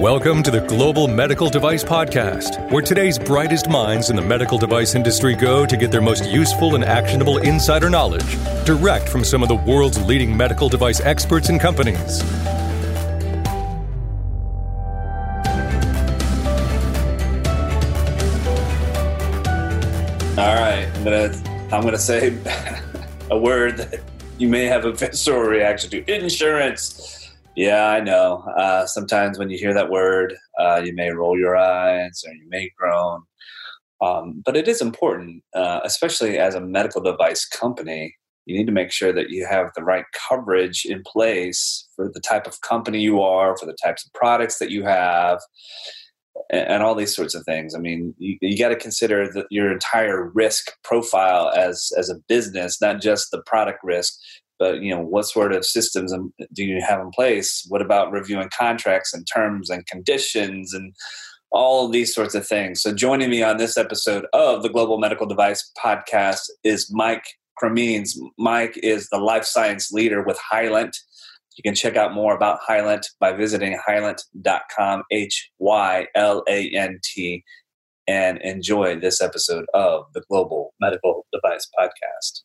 Welcome to the Global Medical Device Podcast, where today's brightest minds in the medical device industry go to get their most useful and actionable insider knowledge direct from some of the world's leading medical device experts and companies. All right, I'm gonna I'm gonna say a word that you may have a visceral reaction to: insurance. Yeah, I know. Uh, sometimes when you hear that word, uh, you may roll your eyes or you may groan. Um, but it is important, uh, especially as a medical device company. You need to make sure that you have the right coverage in place for the type of company you are, for the types of products that you have, and, and all these sorts of things. I mean, you, you got to consider the, your entire risk profile as as a business, not just the product risk, but you know what sort of systems um, do you have in place? What about reviewing contracts and terms and conditions and all of these sorts of things. So, joining me on this episode of the Global Medical Device Podcast is Mike Cremeans. Mike is the life science leader with Hylant. You can check out more about Hylant by visiting hylant.com, H Y L A N T, and enjoy this episode of the Global Medical Device Podcast.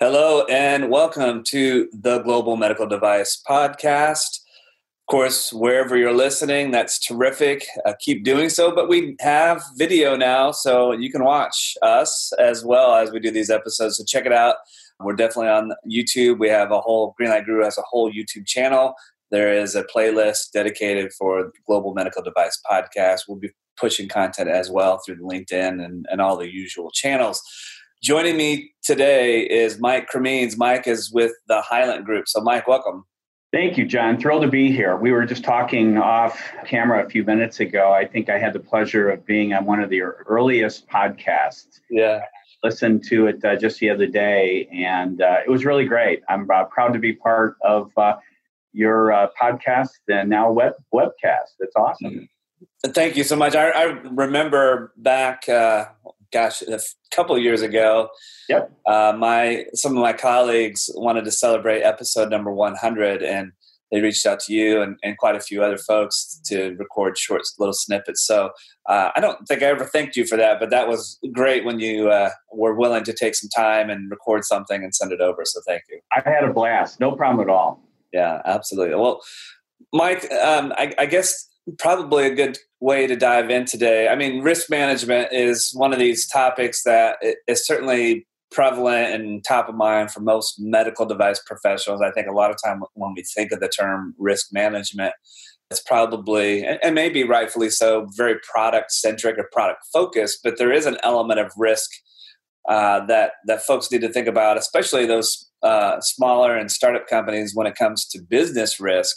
Hello, and welcome to the Global Medical Device Podcast. Of course, wherever you're listening, that's terrific. Uh, keep doing so. But we have video now, so you can watch us as well as we do these episodes. So check it out. We're definitely on YouTube. We have a whole Greenlight Guru has a whole YouTube channel. There is a playlist dedicated for the Global Medical Device Podcast. We'll be pushing content as well through the LinkedIn and, and all the usual channels. Joining me today is Mike Cremeans. Mike is with the Hylant Group. So, Mike, welcome. Thank you, Jon. Thrilled to be here. We were just talking off camera a few minutes ago. I think I had the pleasure of being on one of the earliest podcasts. Yeah. Listened to it uh, just the other day, and uh, it was really great. I'm uh, proud to be part of uh, your uh, podcast and now web webcast. It's awesome. Mm-hmm. Thank you so much. I, I remember back, uh, gosh, a couple of years ago. Yep. Uh, my some of my colleagues wanted to celebrate episode number 100, and they reached out to you and, and quite a few other folks to record short little snippets. So uh, I don't think I ever thanked you for that, but that was great when you uh, were willing to take some time and record something and send it over. So thank you. I had a blast. No problem at all. Yeah, absolutely. Well, Mike, um, I, I guess probably a good way to dive in today. I mean, risk management is one of these topics that is certainly prevalent and top of mind for most medical device professionals. I think a lot of time when we think of the term risk management, it's probably and maybe rightfully so very product centric or product focused, but there is an element of risk uh, that that folks need to think about, especially those uh, smaller and startup companies when it comes to business risk.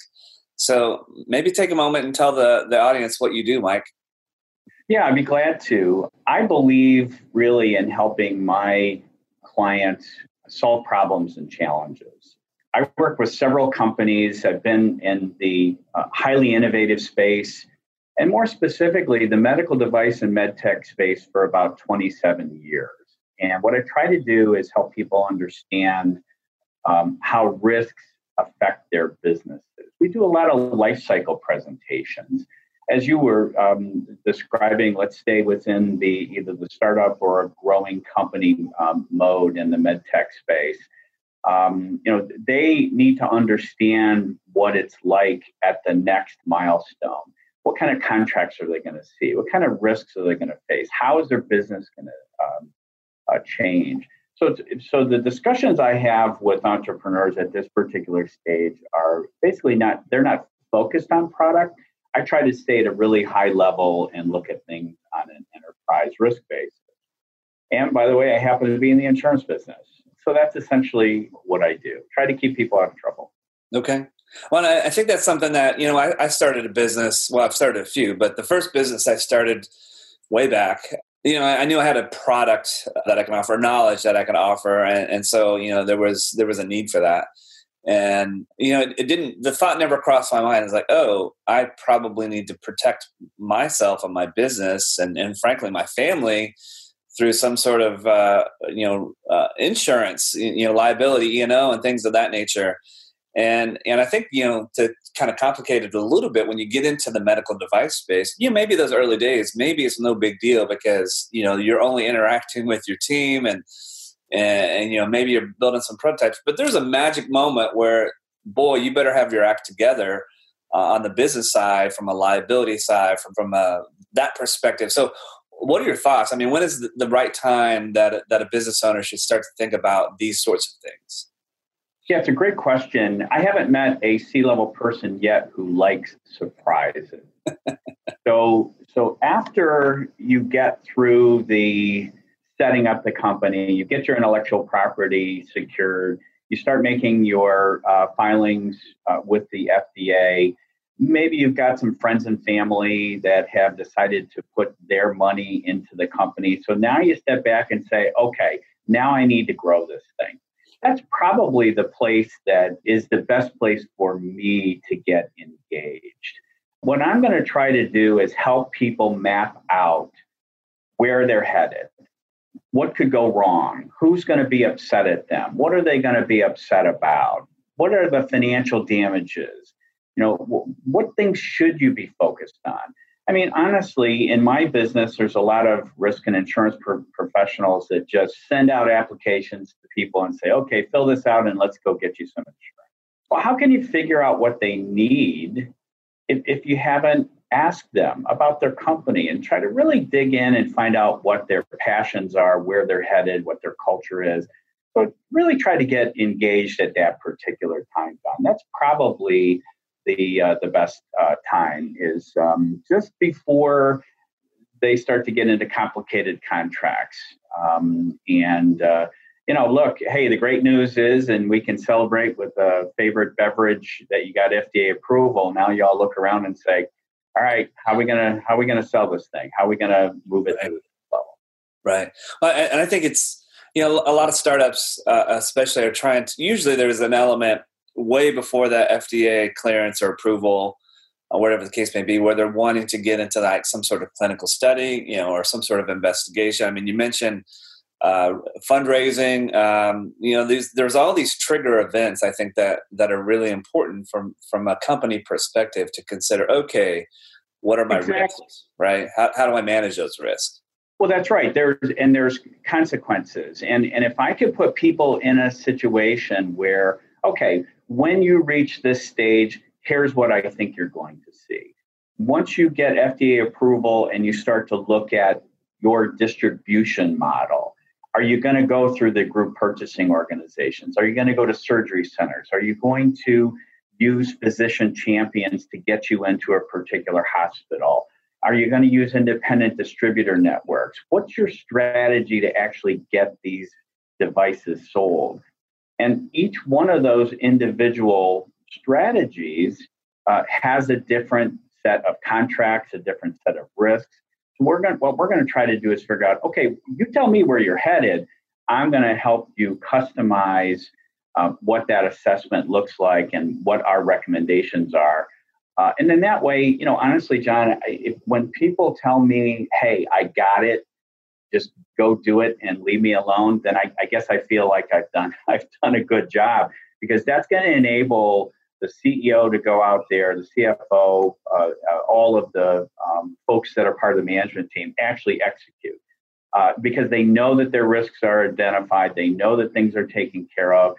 So maybe take a moment and tell the, the audience what you do, Mike. Yeah, I'd be glad to. I believe really in helping my clients solve problems and challenges. I work with several companies, I've been in the uh, highly innovative space, and more specifically, the medical device and med tech space for about 27 years. And what I try to do is help people understand um, how risks affect their businesses. We do a lot of life cycle presentations. As you were um, describing, let's stay within the either the startup or a growing company um, mode in the med tech space. Um, you know, they need to understand what it's like at the next milestone. What kind of contracts are they going to see? What kind of risks are they going to face? How is their business going to um, uh, change? So, so the discussions I have with entrepreneurs at this particular stage are basically not, they're not focused on product. I try to stay at a really high level and look at things on an enterprise risk basis. And by the way, I happen to be in the insurance business. So that's essentially what I do. Try to keep people out of trouble. Okay. Well, I, think that's something that, you know, I, I started a business. Well, I've started a few, but the first business I started way back you know, I knew I had a product that I can offer, knowledge that I can offer, and, and so you know there was there was a need for that, and you know it, it didn't. The thought never crossed my mind. It's like, oh, I probably need to protect myself and my business, and and frankly my family through some sort of uh, you know uh, insurance, you know liability, you know, and things of that nature. And and I think you know to kind of complicate it a little bit when you get into the medical device space, you know, maybe those early days, maybe it's no big deal because you know you're only interacting with your team and and, and you know maybe you're building some prototypes. But there's a magic moment where boy, you better have your act together uh, on the business side, from a liability side, from from a, that perspective. So, what are your thoughts? I mean, when is the, the right time that that a business owner should start to think about these sorts of things? Yeah, it's a great question. I haven't met a C level person yet who likes surprises. so, so after you get through the setting up the company, you get your intellectual property secured, you start making your uh, filings uh, with the FDA. Maybe you've got some friends and family that have decided to put their money into the company. So now you step back and say, okay, now I need to grow this thing. That's probably the place that is the best place for me to get engaged. What I'm going to try to do is help people map out where they're headed what could go wrong? Who's going to be upset at them? What are they going to be upset about? What are the financial damages? You know, what things should you be focused on? I mean, honestly, in my business, there's a lot of risk and insurance pro- professionals that just send out applications to people and say, okay, fill this out and let's go get you some insurance. Well, how can you figure out what they need if, if you haven't asked them about their company and try to really dig in and find out what their passions are, where they're headed, what their culture is. So really try to get engaged at that particular time. zone. That's probably the uh, the best uh, time is um, just before they start to get into complicated contracts. Um, and uh, you know, look, hey, the great news is, and we can celebrate with a favorite beverage that you got FDA approval. Now you all look around and say, all right, how are we gonna how are we gonna sell this thing? How are we gonna move it right. to level? Right. And I think it's you know a lot of startups, uh, especially, are trying to. Usually, there's an element way before that FDA clearance or approval, or whatever the case may be, where they're wanting to get into like some sort of clinical study, you know, or some sort of investigation. I mean, you mentioned uh, fundraising. Um, you know, these, there's all these trigger events. I think that that are really important from from a company perspective to consider. Okay, what are my exactly. risks? Right? How how do I manage those risks? Well, that's right. There's and there's consequences. And and if I could put people in a situation where, okay, when you reach this stage, here's what I think you're going to see. Once you get FDA approval and you start to look at your distribution model, are you going to go through the group purchasing organizations? Are you going to go to surgery centers? Are you going to use physician champions to get you into a particular hospital? Are you going to use independent distributor networks? What's your strategy to actually get these devices sold? And each one of those individual strategies uh, has a different set of contracts, a different set of risks, So we're going what we're going to try to do is figure out okay you tell me where you're headed. I'm going to help you customize uh, what that assessment looks like and what our recommendations are. Uh, and then that way you know honestly Jon if, when people tell me hey i got it just go do it and leave me alone then I, I guess i feel like i've done i've done a good job because that's going to enable the CEO to go out there, the CFO, uh, uh, all of the um, folks that are part of the management team actually execute uh, because they know that their risks are identified, they know that things are taken care of,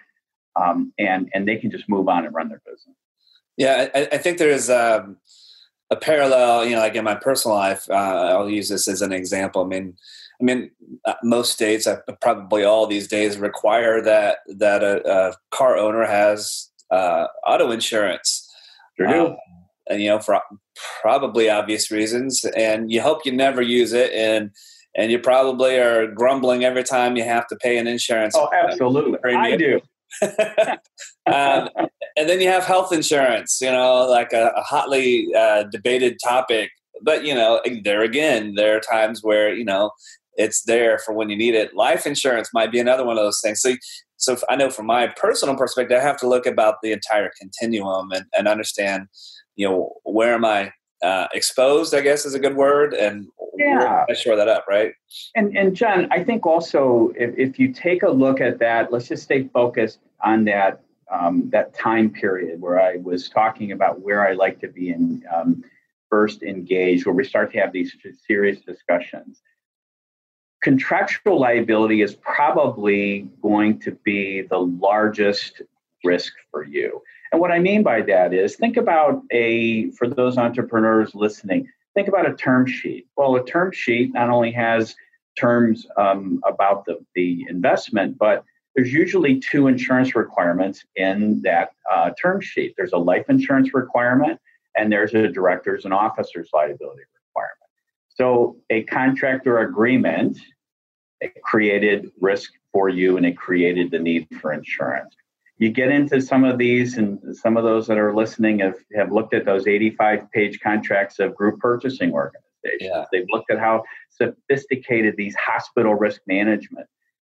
um, and and they can just move on and run their business. Yeah, I, I think there is um, a parallel. You know, like in my personal life, uh, I'll use this as an example. I mean. I mean, uh, most states, uh, probably all these days, require that that a, a car owner has uh, auto insurance. Sure do. Um, and you know, for probably obvious reasons, and you hope you never use it, and and you probably are grumbling every time you have to pay an insurance. Oh, absolutely, I do. um, and then you have health insurance, you know, like a, a hotly uh, debated topic. But you know, there again, there are times where you know it's there for when you need it. Life insurance might be another one of those things. So so I know from my personal perspective, I have to look about the entire continuum and, and understand, you know, where am I uh, exposed? I guess is a good word, and yeah, I shore that up, right? And and Jon, I think also if, if you take a look at that, let's just stay focused on that um, that time period where I was talking about where I like to be in, um, first engaged, where we start to have these serious discussions. Contractual liability is probably going to be the largest risk for you. And what I mean by that is think about a, for those entrepreneurs listening, think about a term sheet. Well, a term sheet not only has terms um, about the, the investment, but there's usually two insurance requirements in that uh, term sheet. There's a life insurance requirement, and there's a director's and officer's liability requirement. So a contractor agreement it created risk for you, and it created the need for insurance. You get into some of these, and some of those that are listening have, have looked at those 85 page contracts of group purchasing organizations. Yeah. They've looked at how sophisticated these hospital risk management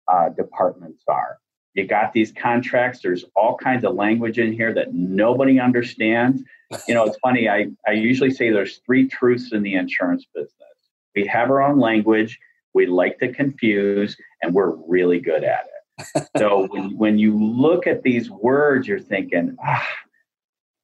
uh, departments are. You got these contracts. There's all kinds of language in here that nobody understands. You know, it's funny. I, I usually say there's three truths in the insurance business. We have our own language. We like to confuse, and we're really good at it. so when, when you look at these words, you're thinking, ah,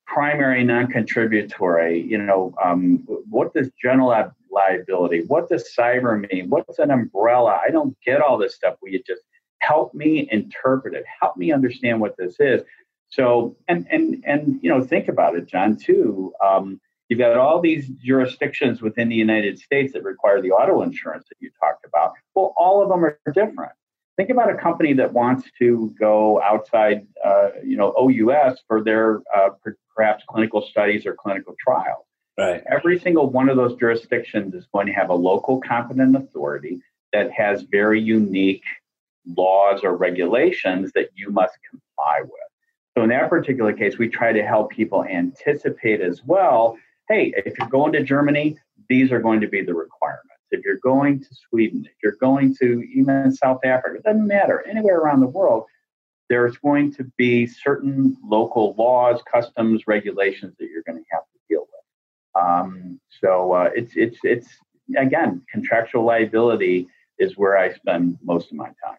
primary non-contributory. You know, um, what does general lab liability? What does cyber mean? What's an umbrella? I don't get all this stuff. Will you just help me interpret it? Help me understand what this is. So, and and and you know, think about it, Jon. Too, um, you've got all these jurisdictions within the United States that require the auto insurance that you talked about. Well, all of them are different. Think about a company that wants to go outside, uh, you know, OUS for their uh, perhaps clinical studies or clinical trials. Right. Every single one of those jurisdictions is going to have a local competent authority that has very unique laws or regulations that you must comply with. So, in that particular case, we try to help people anticipate as well hey, if you're going to Germany, these are going to be the requirements. If you're going to Sweden, if you're going to even South Africa, it doesn't matter, anywhere around the world, there's going to be certain local laws, customs, regulations that you're going to have to deal with. Um, so uh, it's it's it's again contractual liability is where I spend most of my time.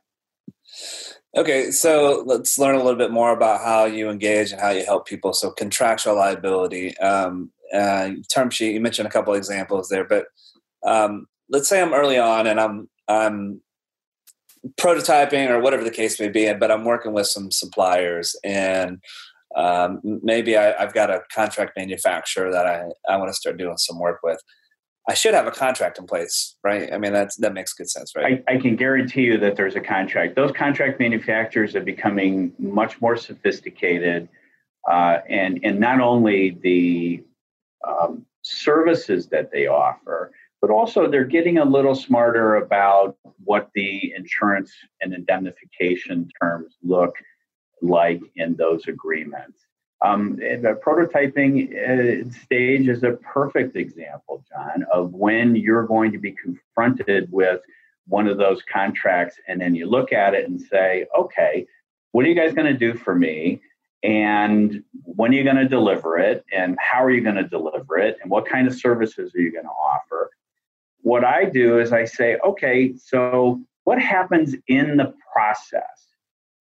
Okay, so let's learn a little bit more about how you engage and how you help people. So contractual liability, um, uh, term sheet. You mentioned a couple examples there, but um, let's say I'm early on and I'm I'm prototyping or whatever the case may be, but I'm working with some suppliers and um, maybe I, have got a contract manufacturer that I, I want to start doing some work with. I should have a contract in place, right? I mean, that's that makes good sense, right? I, I can guarantee you that there's a contract. Those contract manufacturers are becoming much more sophisticated, uh, and and not only the um, services that they offer, but also they're getting a little smarter about what the insurance and indemnification terms look like in those agreements. Um, the prototyping uh, stage is a perfect example, Jon, of when you're going to be confronted with one of those contracts, and then you look at it and say, okay, what are you guys going to do for me? And when are you going to deliver it? And how are you going to deliver it? And what kind of services are you going to offer? What I do is I say, okay, so what happens in the process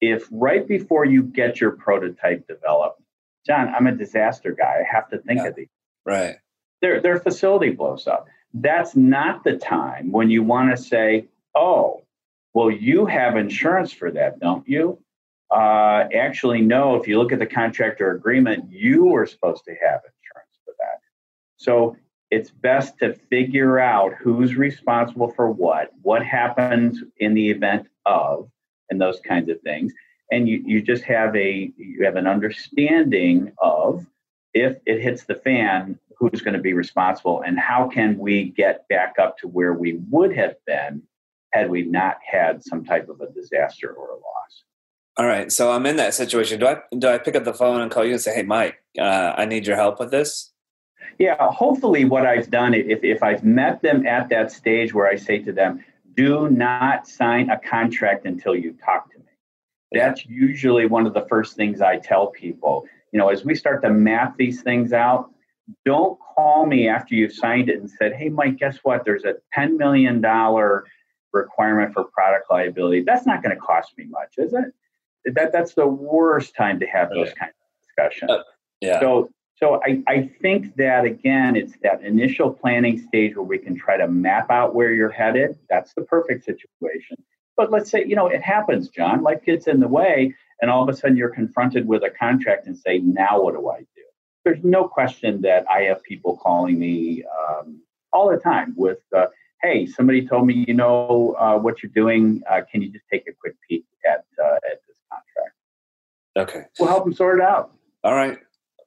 if right before you get your prototype developed, Jon, I'm a disaster guy. I have to think yeah, of these. Right. Their their facility blows up. That's not the time when you want to say, "Oh, well, you have insurance for that, don't you?" Uh, actually, no. If you look at the contractor agreement, you were supposed to have insurance for that. So it's best to figure out who's responsible for what, what happens in the event of, and those kinds of things and you, you just have a you have an understanding of if it hits the fan who's going to be responsible and how can we get back up to where we would have been had we not had some type of a disaster or a loss. All right so i'm in that situation. Do i do i pick up the phone and call you and say hey mike uh, i need your help with this? Yeah hopefully what i've done if, if i've met them at that stage where i say to them do not sign a contract until you talk to that's usually one of the first things I tell people. You know, as we start to map these things out, don't call me after you've signed it and said, hey, Mike, guess what? There's a $10 million requirement for product liability. That's not going to cost me much, is it? that that's the worst time to have those kind of discussions. Uh, yeah. So so I, I think that again, it's that initial planning stage where we can try to map out where you're headed. That's the perfect situation. But let's say, you know, it happens, Jon. Life gets in the way, and all of a sudden you're confronted with a contract and say, now what do I do? There's no question that I have people calling me um, all the time with, uh, hey, somebody told me you know uh, what you're doing. Uh, can you just take a quick peek at, uh, at this contract? Okay. We'll help them sort it out. All right.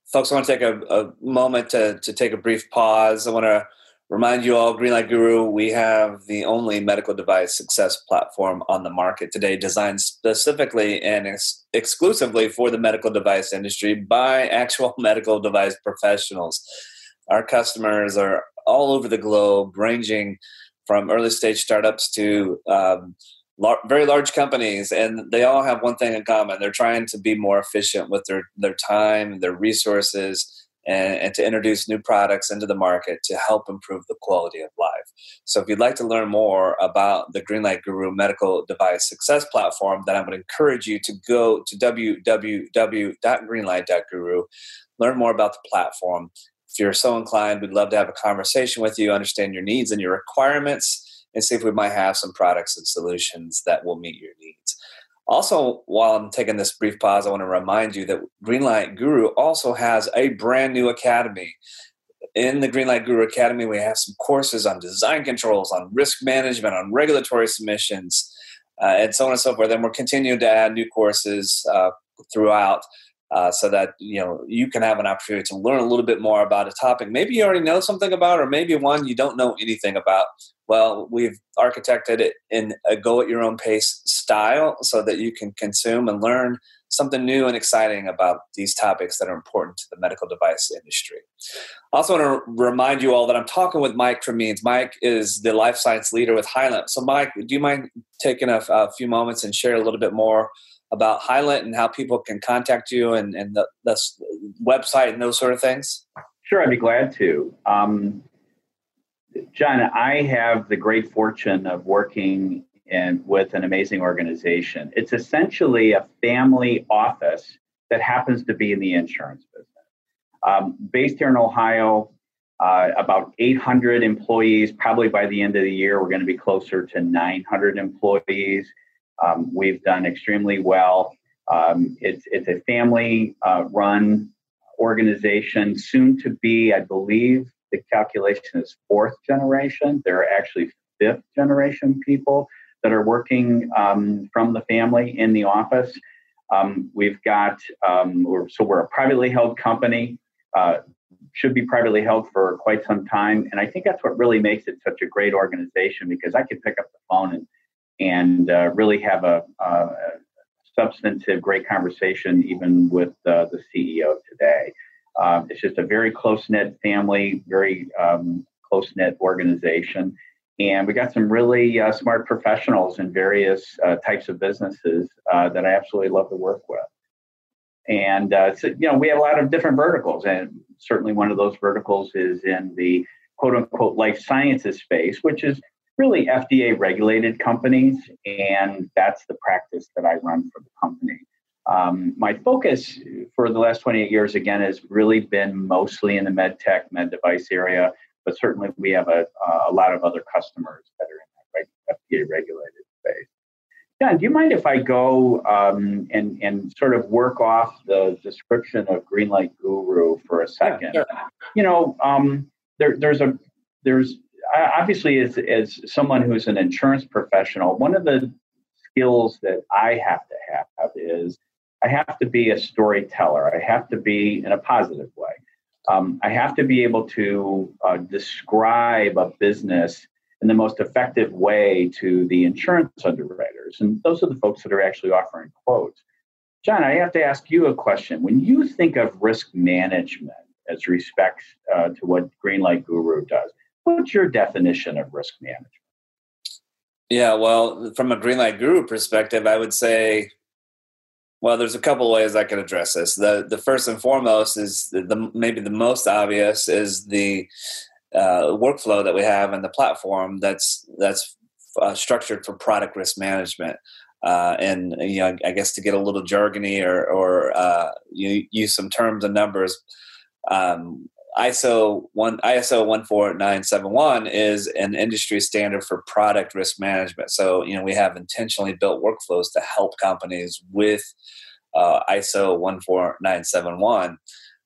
Folks, I want to take a, a moment to, to take a brief pause. I want to remind you all, Greenlight Guru, we have the only medical device success platform on the market today, designed specifically and ex- exclusively for the medical device industry by actual medical device professionals. Our customers are all over the globe, ranging from early stage startups to um, very large companies and they all have one thing in common they're trying to be more efficient with their, their time their resources and, and, to introduce new products into the market to help improve the quality of life so if you'd like to learn more about the greenlight guru medical device success platform then i would encourage you to go to www.greenlight.guru learn more about the platform if you're so inclined we'd love to have a conversation with you understand your needs and your requirements and see if we might have some products and solutions that will meet your needs. Also, while I'm taking this brief pause, I want to remind you that Greenlight Guru also has a brand new academy. In the Greenlight Guru Academy, we have some courses on design controls, on risk management, on regulatory submissions, uh, and so on and so forth. And we're continuing to add new courses uh, throughout. Uh, so that you know you can have an opportunity to learn a little bit more about a topic maybe you already know something about or maybe one you don't know anything about well, we've architected it in a go at your own pace style so that you can consume and learn something new and exciting about these topics that are important to the medical device industry. I also want to remind you all that I'm talking with Mike Cremeans. Mike is the life science leader with Hylant. So, Mike, do you mind taking a, a, few moments and share a little bit more about Hylant and how people can contact you and, and the, the website and those sort of things? Sure, I'd be glad to. Um, Jon, I have the great fortune of working in, with an amazing organization. It's essentially a family office that happens to be in the insurance business. Um, based here in Ohio, uh, about 800 employees. Probably by the end of the year, we're going to be closer to 900 employees. Um, we've done extremely well. Um, it's it's a family uh, run organization, soon to be, I believe, the calculation is fourth generation. There are actually fifth generation people that are working um, from the family in the office. Um, we've got, um, we're, so we're a privately held company, uh, should be privately held for quite some time. And I think that's what really makes it such a great organization because I can pick up the phone and, and uh, really have a, a, substantive, great conversation even with uh, the CEO today. Uh, it's just a very close knit family, very um, close knit organization. And we got some really uh, smart professionals in various uh, types of businesses uh, that I absolutely love to work with. And so, you know, we have a lot of different verticals, and certainly one of those verticals is in the quote unquote life sciences space, which is really FDA regulated companies. And that's the practice that I run for the company. Um, my focus for the last 28 years, again, has really been mostly in the med tech, med device area, but certainly we have a, a lot of other customers that are in that FDA regulated space. Jon, do you mind if I go um, and, and sort of work off the description of Greenlight Guru for a second? Yeah, sure. You know, um, there, there's a there's obviously as, as someone who's an insurance professional, one of the skills that I have to have is I have to be a storyteller. I have to be in a positive way. Um, I have to be able to uh, describe a business in the most effective way to the insurance underwriters. And those are the folks that are actually offering quotes. Jon, I have to ask you a question. When you think of risk management as respects uh, to what Greenlight Guru does, what's your definition of risk management? Yeah, well, from a Greenlight Guru perspective, I would say well, there's a couple ways I can address this. The the first and foremost is the, the maybe the most obvious is the uh, workflow that we have and the platform that's that's uh, structured for product risk management. uh, and you know, I guess to get a little jargony or, or uh, you use some terms and numbers. Um, ISO one ISO one four nine seven one is an industry standard for product risk management. So you know we have intentionally built workflows to help companies with uh, ISO one four nine seven one.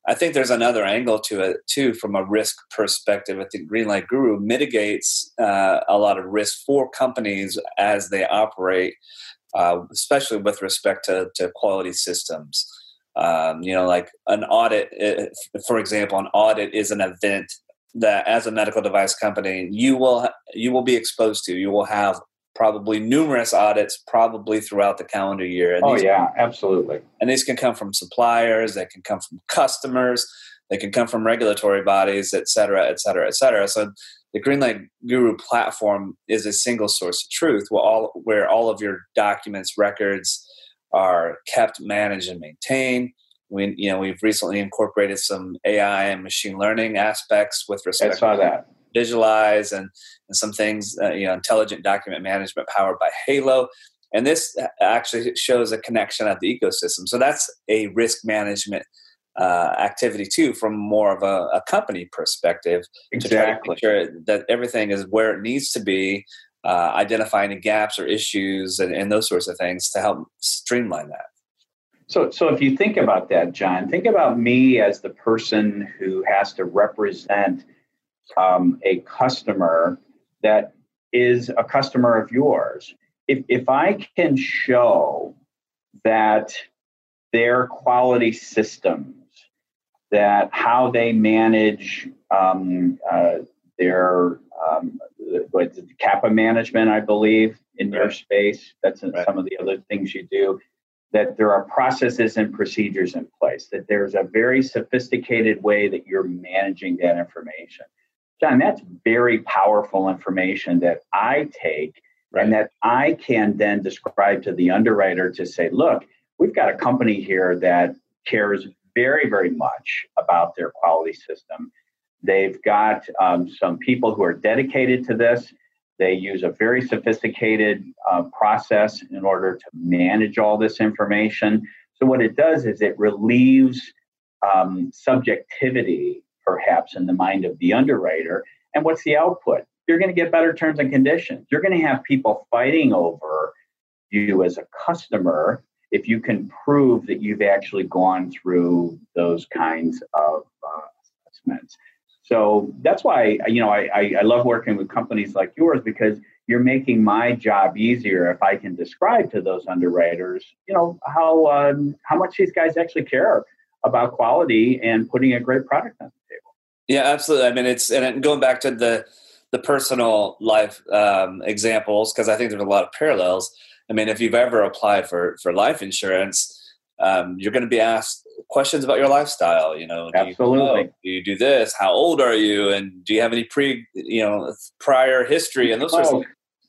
I think there's another angle to it too, from a risk perspective. I think Greenlight Guru mitigates uh, a lot of risk for companies as they operate, uh, especially with respect to, to quality systems. Um, you know, like an audit, for example, an audit is an event that, as a medical device company, you will you will be exposed to. You will have probably numerous audits probably throughout the calendar year. And oh yeah, absolutely. And these can come from suppliers, they can come from customers, they can come from regulatory bodies, et cetera, et cetera, et cetera. So the Greenlight Guru platform is a single source of truth where all, where all of your documents, records are kept, managed, and maintained. We, you know, we've recently incorporated some AI and machine learning aspects with respect. Saw that visualize and, and some things, uh, you know, intelligent document management powered by Halo. And this actually shows a connection at the ecosystem. So that's a risk management uh, activity too, from more of a, a company perspective. Exactly. To sure that everything is where it needs to be, uh, identifying gaps or issues and, and those sorts of things to help streamline that. So, so if you think about that, Jon, think about me as the person who has to represent um, a customer that is a customer of yours, if, if I can show that their quality systems, that how they manage um, uh, their um, what's it, CAPA management, I believe, in right. your space. That's right. some of the other things you do. That there are processes and procedures in place. That there's a very sophisticated way that you're managing that information. Jon, that's very powerful information that I take right. and that I can then describe to the underwriter to say, look, we've got a company here that cares very, very much about their quality system. They've got um, some people who are dedicated to this. They use a very sophisticated uh, process in order to manage all this information. So, what it does is it relieves um, subjectivity perhaps in the mind of the underwriter. And what's the output? You're going to get better terms and conditions. You're going to have people fighting over you as a customer if you can prove that you've actually gone through those kinds of uh, assessments. So that's why you know I, I love working with companies like yours because you're making my job easier if I can describe to those underwriters, you know, how um, how much these guys actually care about quality and putting a great product on the table. Yeah, absolutely. I mean, it's and going back to the the personal life um, examples because I think there's a lot of parallels. I mean, if you've ever applied for for life insurance, um, you're going to be asked questions about your lifestyle. You know, do absolutely. You, do you do this? How old are you? And do you have any pre you know prior history and those sorts of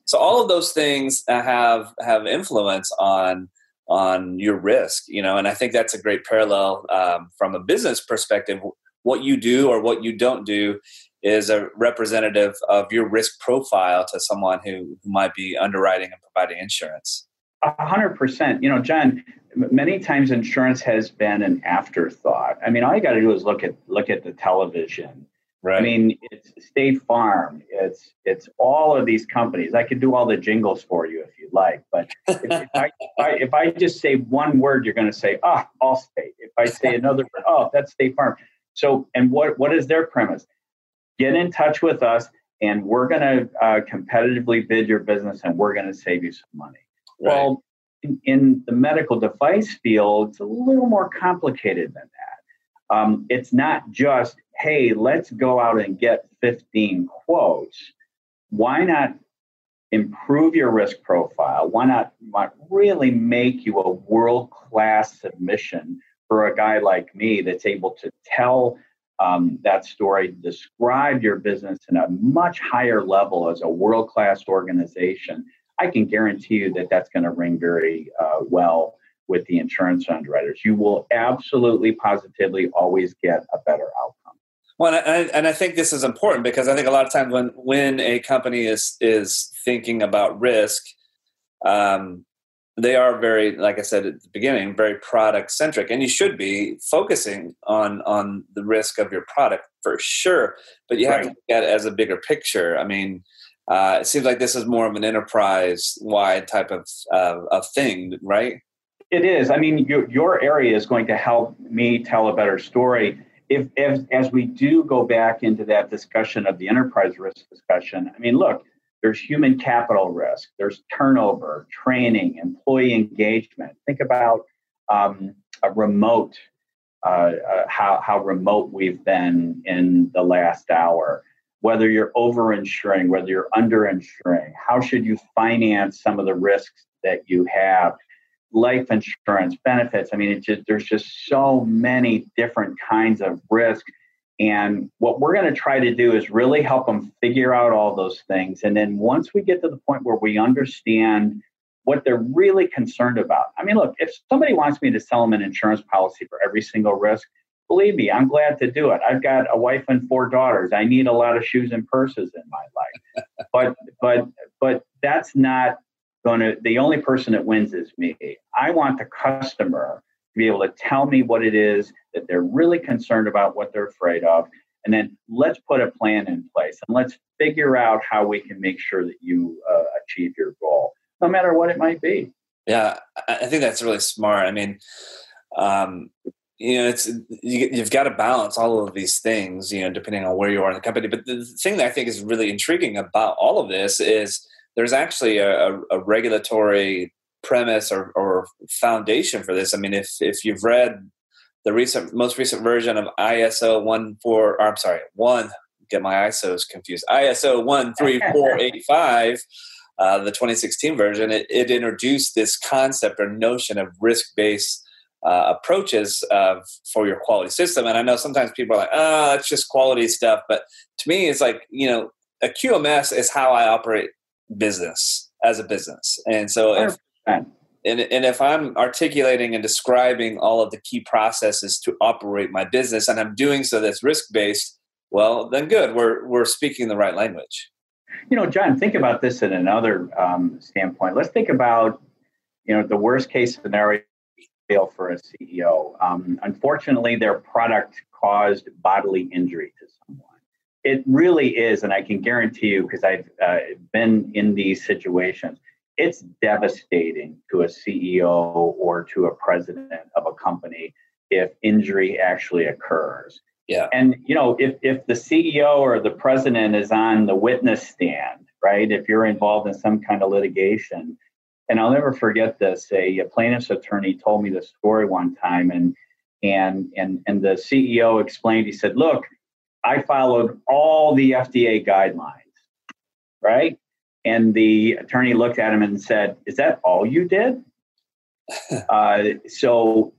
so all of those things have have influence on on your risk you know and i think that's a great parallel um, from a business perspective what you do or what you don't do is a representative of your risk profile to someone who, who might be underwriting and providing insurance a hundred percent you know Jon many times insurance has been an afterthought i mean all you got to do is look at look at the television Right. I mean, it's State Farm. It's it's all of these companies. I could do all the jingles for you if you'd like, but if, if, I, if, I, if, I, just say one word, you're going to say, ah, oh, Allstate. If I say another word, oh, that's State Farm. So, and what what is their premise? Get in touch with us, and we're going to uh, competitively bid your business, and we're going to save you some money. Well, in, in the medical device field, it's a little more complicated than that. Um, it's not just hey, let's go out and get 15 quotes. Why not improve your risk profile? Why not, really make you a world class submission for a guy like me that's able to tell um, that story, describe your business in a much higher level as a world class organization? I can guarantee you that that's going to ring very uh, well with the insurance underwriters. You will absolutely, positively always get a better outcome. Well, and I, and I think this is important because I think a lot of times when when a company is is thinking about risk, um, they are very, like I said at the beginning, very product centric, and you should be focusing on on the risk of your product for sure. But you have right. to look at it as a bigger picture. I mean, uh, it seems like this is more of an enterprise wide type of uh, of thing, right? It is. I mean, your, your area is going to help me tell a better story. If, if as we do go back into that discussion of the enterprise risk discussion, I mean, look, there's human capital risk, there's turnover, training, employee engagement. Think about um, a remote, uh, uh, how, how remote we've been in the last hour. Whether you're over-insuring, whether you're under-insuring, how should you finance some of the risks that you have? Life insurance benefits. I mean, just, there's just so many different kinds of risk and what we're going to try to do is really help them figure out all those things. And then once we get to the point where we understand what they're really concerned about, I mean, look, if somebody wants me to sell them an insurance policy for every single risk, believe me, I'm glad to do it. I've got a wife and four daughters. I need a lot of shoes and purses in my life. but but but that's not going to the only person that wins is me. I want the customer to be able to tell me what it is that they're really concerned about, what they're afraid of. And then let's put a plan in place and let's figure out how we can make sure that you uh, achieve your goal, no matter what it might be. Yeah, I think that's really smart. I mean, um, you know, it's you, you've got to balance all of these things, you know, depending on where you are in the company. But the thing that I think is really intriguing about all of this is there's actually a, a regulatory premise or, or foundation for this. I mean, if if you've read the recent most recent version of ISO one four, or I'm sorry, one get my ISOs confused. ISO one three four eight five. Uh, the 2016 version, it, it, introduced this concept or notion of risk based uh, approaches uh, for your quality system. And I know sometimes people are like, oh, it's just quality stuff. But to me, it's like, you know, a QMS is how I operate business as a business. And so if, and, and if I'm articulating and describing all of the key processes to operate my business and I'm doing so that's risk based, well, then good. We're, we're speaking the right language. You know, Jon, think about this in another um, standpoint. Let's think about, you know, the worst case scenario for a CEO. Um, unfortunately, their product caused bodily injury to someone. It really is, and I can guarantee you, because I've uh, been in these situations, it's devastating to a CEO or to a president of a company if injury actually occurs. Yeah. And you know, if if the CEO or the president is on the witness stand, right? If you're involved in some kind of litigation, and I'll never forget this. A, a plaintiff's attorney told me this story one time, and and and and the CEO explained. He said, "Look, I followed all the FDA guidelines, right? And the attorney looked at him and said, Is that all you did? uh, so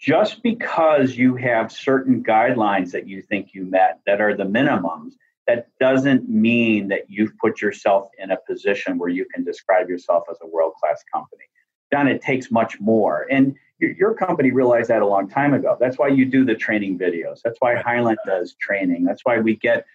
just because you have certain guidelines that you think you met that are the minimums, that doesn't mean that you've put yourself in a position where you can describe yourself as a world class company. Jon, it takes much more. And your, your, company realized that a long time ago. That's why you do the training videos. That's why Hylant does training. That's why we get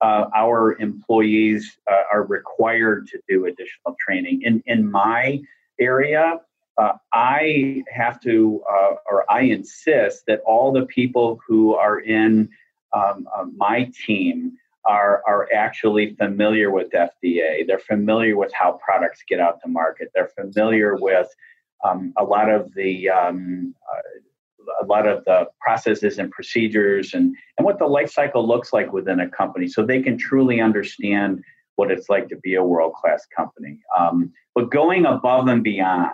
uh, our employees uh, are required to do additional training. In in my area, uh, I have to, uh, or I insist that all the people who are in um, uh, my team are are actually familiar with FDA. They're familiar with how products get out to market. They're familiar with um, a lot of the um, uh, a lot of the processes and procedures and, and what the life cycle looks like within a company so they can truly understand what it's like to be a world class company. Um, but going above and beyond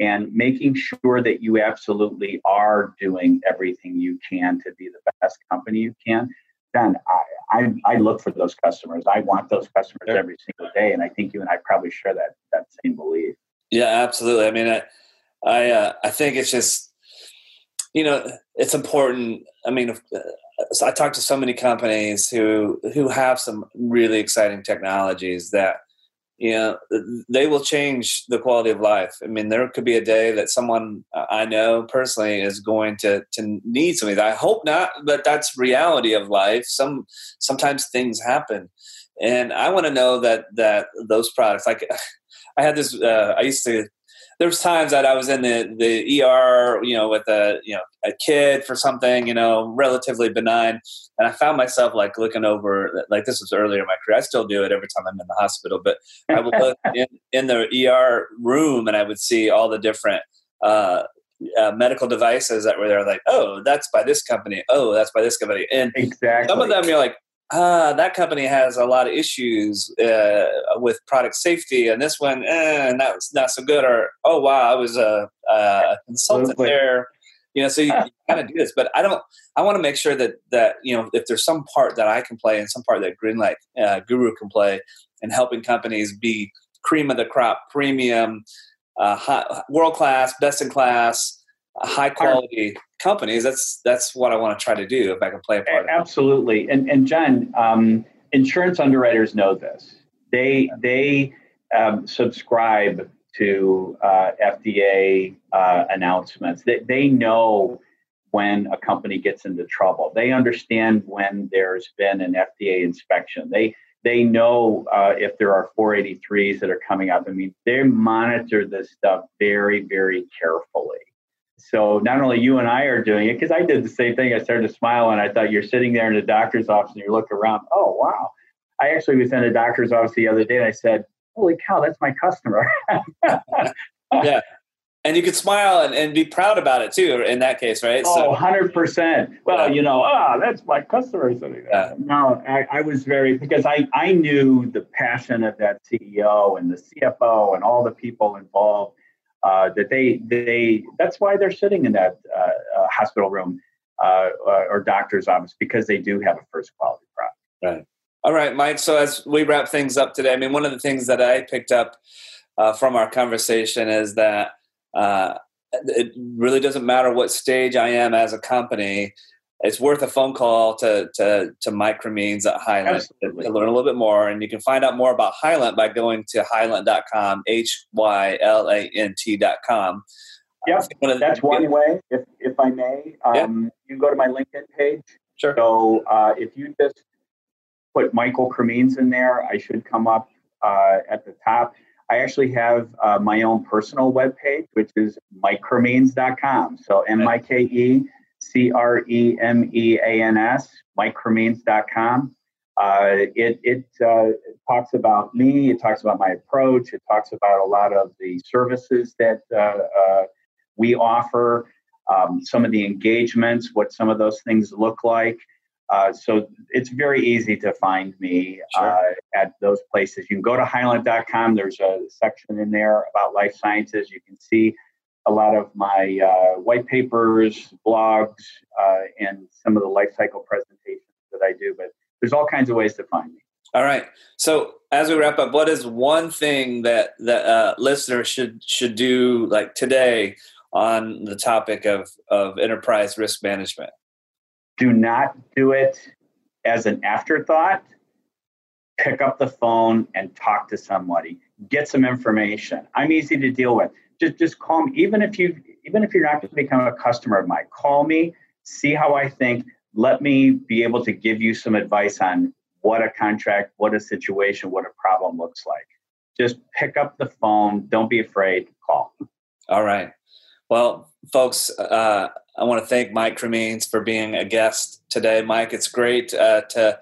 and making sure that you absolutely are doing everything you can to be the best company you can. Then I, I, I look for those customers. I want those customers every single day, and I think you and I probably share that that same belief. Yeah, absolutely. I mean, I I, uh, I think it's just you know it's important i mean uh, i talk to so many companies who who have some really exciting technologies that you know they will change the quality of life. I mean there could be a day that someone i know personally is going to to need something. I hope not but that's reality of life. Some sometimes things happen. And i want to know that that those products like i had this uh, i used to there's times that I was in the the ER, you know, with a you know a kid for something, you know, relatively benign, and I found myself like looking over, like this was earlier in my career. I still do it every time I'm in the hospital, but I would look in, in the ER room and I would see all the different. Uh, uh, medical devices that were there, like, oh, that's by this company. Oh, that's by this company. And exactly. some of them, you're like, ah, that company has a lot of issues uh, with product safety, and this one, eh, not not so good. Or oh wow, I was a, a consultant Absolutely. there. You know, so you, you kind of do this, but I don't. I want to make sure that that you know if there's some part that I can play and some part that Greenlight uh, Guru can play in helping companies be cream of the crop, premium, uh, world class, best in class high quality companies that's that's what i want to try to do if i can play a part absolutely. And and Jon um, insurance underwriters know this. They they um, subscribe to uh, fda uh, announcements. They, they know when a company gets into trouble. They understand when there's been an fda inspection. They they know uh, if there are 483s that are coming up. I mean they monitor this stuff very very carefully so not only you and I are doing it, because I did the same thing. I started to smile and I thought you're sitting there in the doctor's office and you look around. Oh wow! I actually was in a doctor's office the other day and I said, "Holy cow, that's my customer." yeah, and you could smile and, and be proud about it too. In that case, right? Oh, 100 percent. Well, yeah. you know, ah, oh, that's my customer. Yeah. No, I, I was very because I I knew the passion of that CEO and the CFO and all the people involved uh, that they they that's why they're sitting in that uh, uh hospital room uh, uh, or doctor's office because they do have a first quality product. Right. All right, Mike. So as we wrap things up today, I mean, one of the things that I picked up from our conversation is that it really doesn't matter what stage I am as a company it's worth a phone call to to to Mike Cremeans at Hylant to, to, learn a little bit more. And you can find out more about Hylant by going to hylant.com, H Y L A N T.com. Yep, uh, that's one way, if, if I may. Um, yeah. You can go to my LinkedIn page. Sure. So uh, if you just put Michael Cremeans in there, I should come up uh, at the top. I actually have uh, my own personal webpage, which is mikecremeans.com. So M I K E C R E M E A N S, mikecremeans.com. Uh, it it, uh, it talks about me, it talks about my approach, it talks about a lot of the services that uh, uh we offer, um, some of the engagements, what some of those things look like. Uh, so it's very easy to find me sure. Uh, at those places. You can go to hylant.com. There's a section in there about life sciences. You can see a lot of my uh, white papers, blogs, uh, and some of the life cycle presentations that I do. But there's all kinds of ways to find me. All right. So as we wrap up, what is one thing that the uh, listeners should should do like today on the topic of of enterprise risk management? Do not do it as an afterthought. Pick up the phone and talk to somebody. Get some information. I'm easy to deal with just just call me. Even if you even if you're not going to become a customer of mine, call me, see how I think. Let me be able to give you some advice on what a contract, what a situation, what a problem looks like. Just pick up the phone. Don't be afraid. Call. All right. Well, folks, uh, I want to thank Mike Cremeans for being a guest today. Mike, it's great uh, to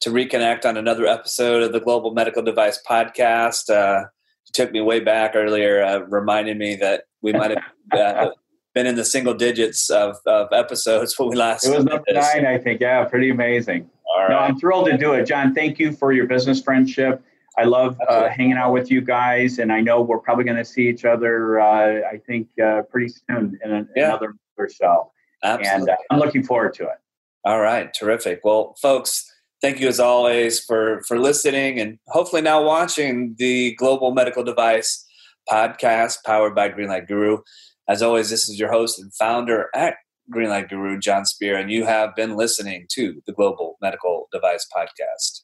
to reconnect on another episode of the Global Medical Device Podcast. Uh, took me way back earlier, uh, reminded me that we might have uh, been in the single digits of, of, episodes when we last. It was number nine, I think. Yeah, pretty amazing. All right. No, I'm thrilled to do it, Jon. Thank you for your business friendship. I love uh, hanging out with you guys, and I know we're probably going to see each other. Uh, I think uh, pretty soon in a, yeah. another month or so. Absolutely. And uh, I'm looking forward to it. All right, terrific. Well, folks thank you as always for for listening and hopefully now watching the global medical device podcast powered by greenlight guru. As always this is your host and founder at greenlight guru Jon Speer and you have been listening to the global medical device podcast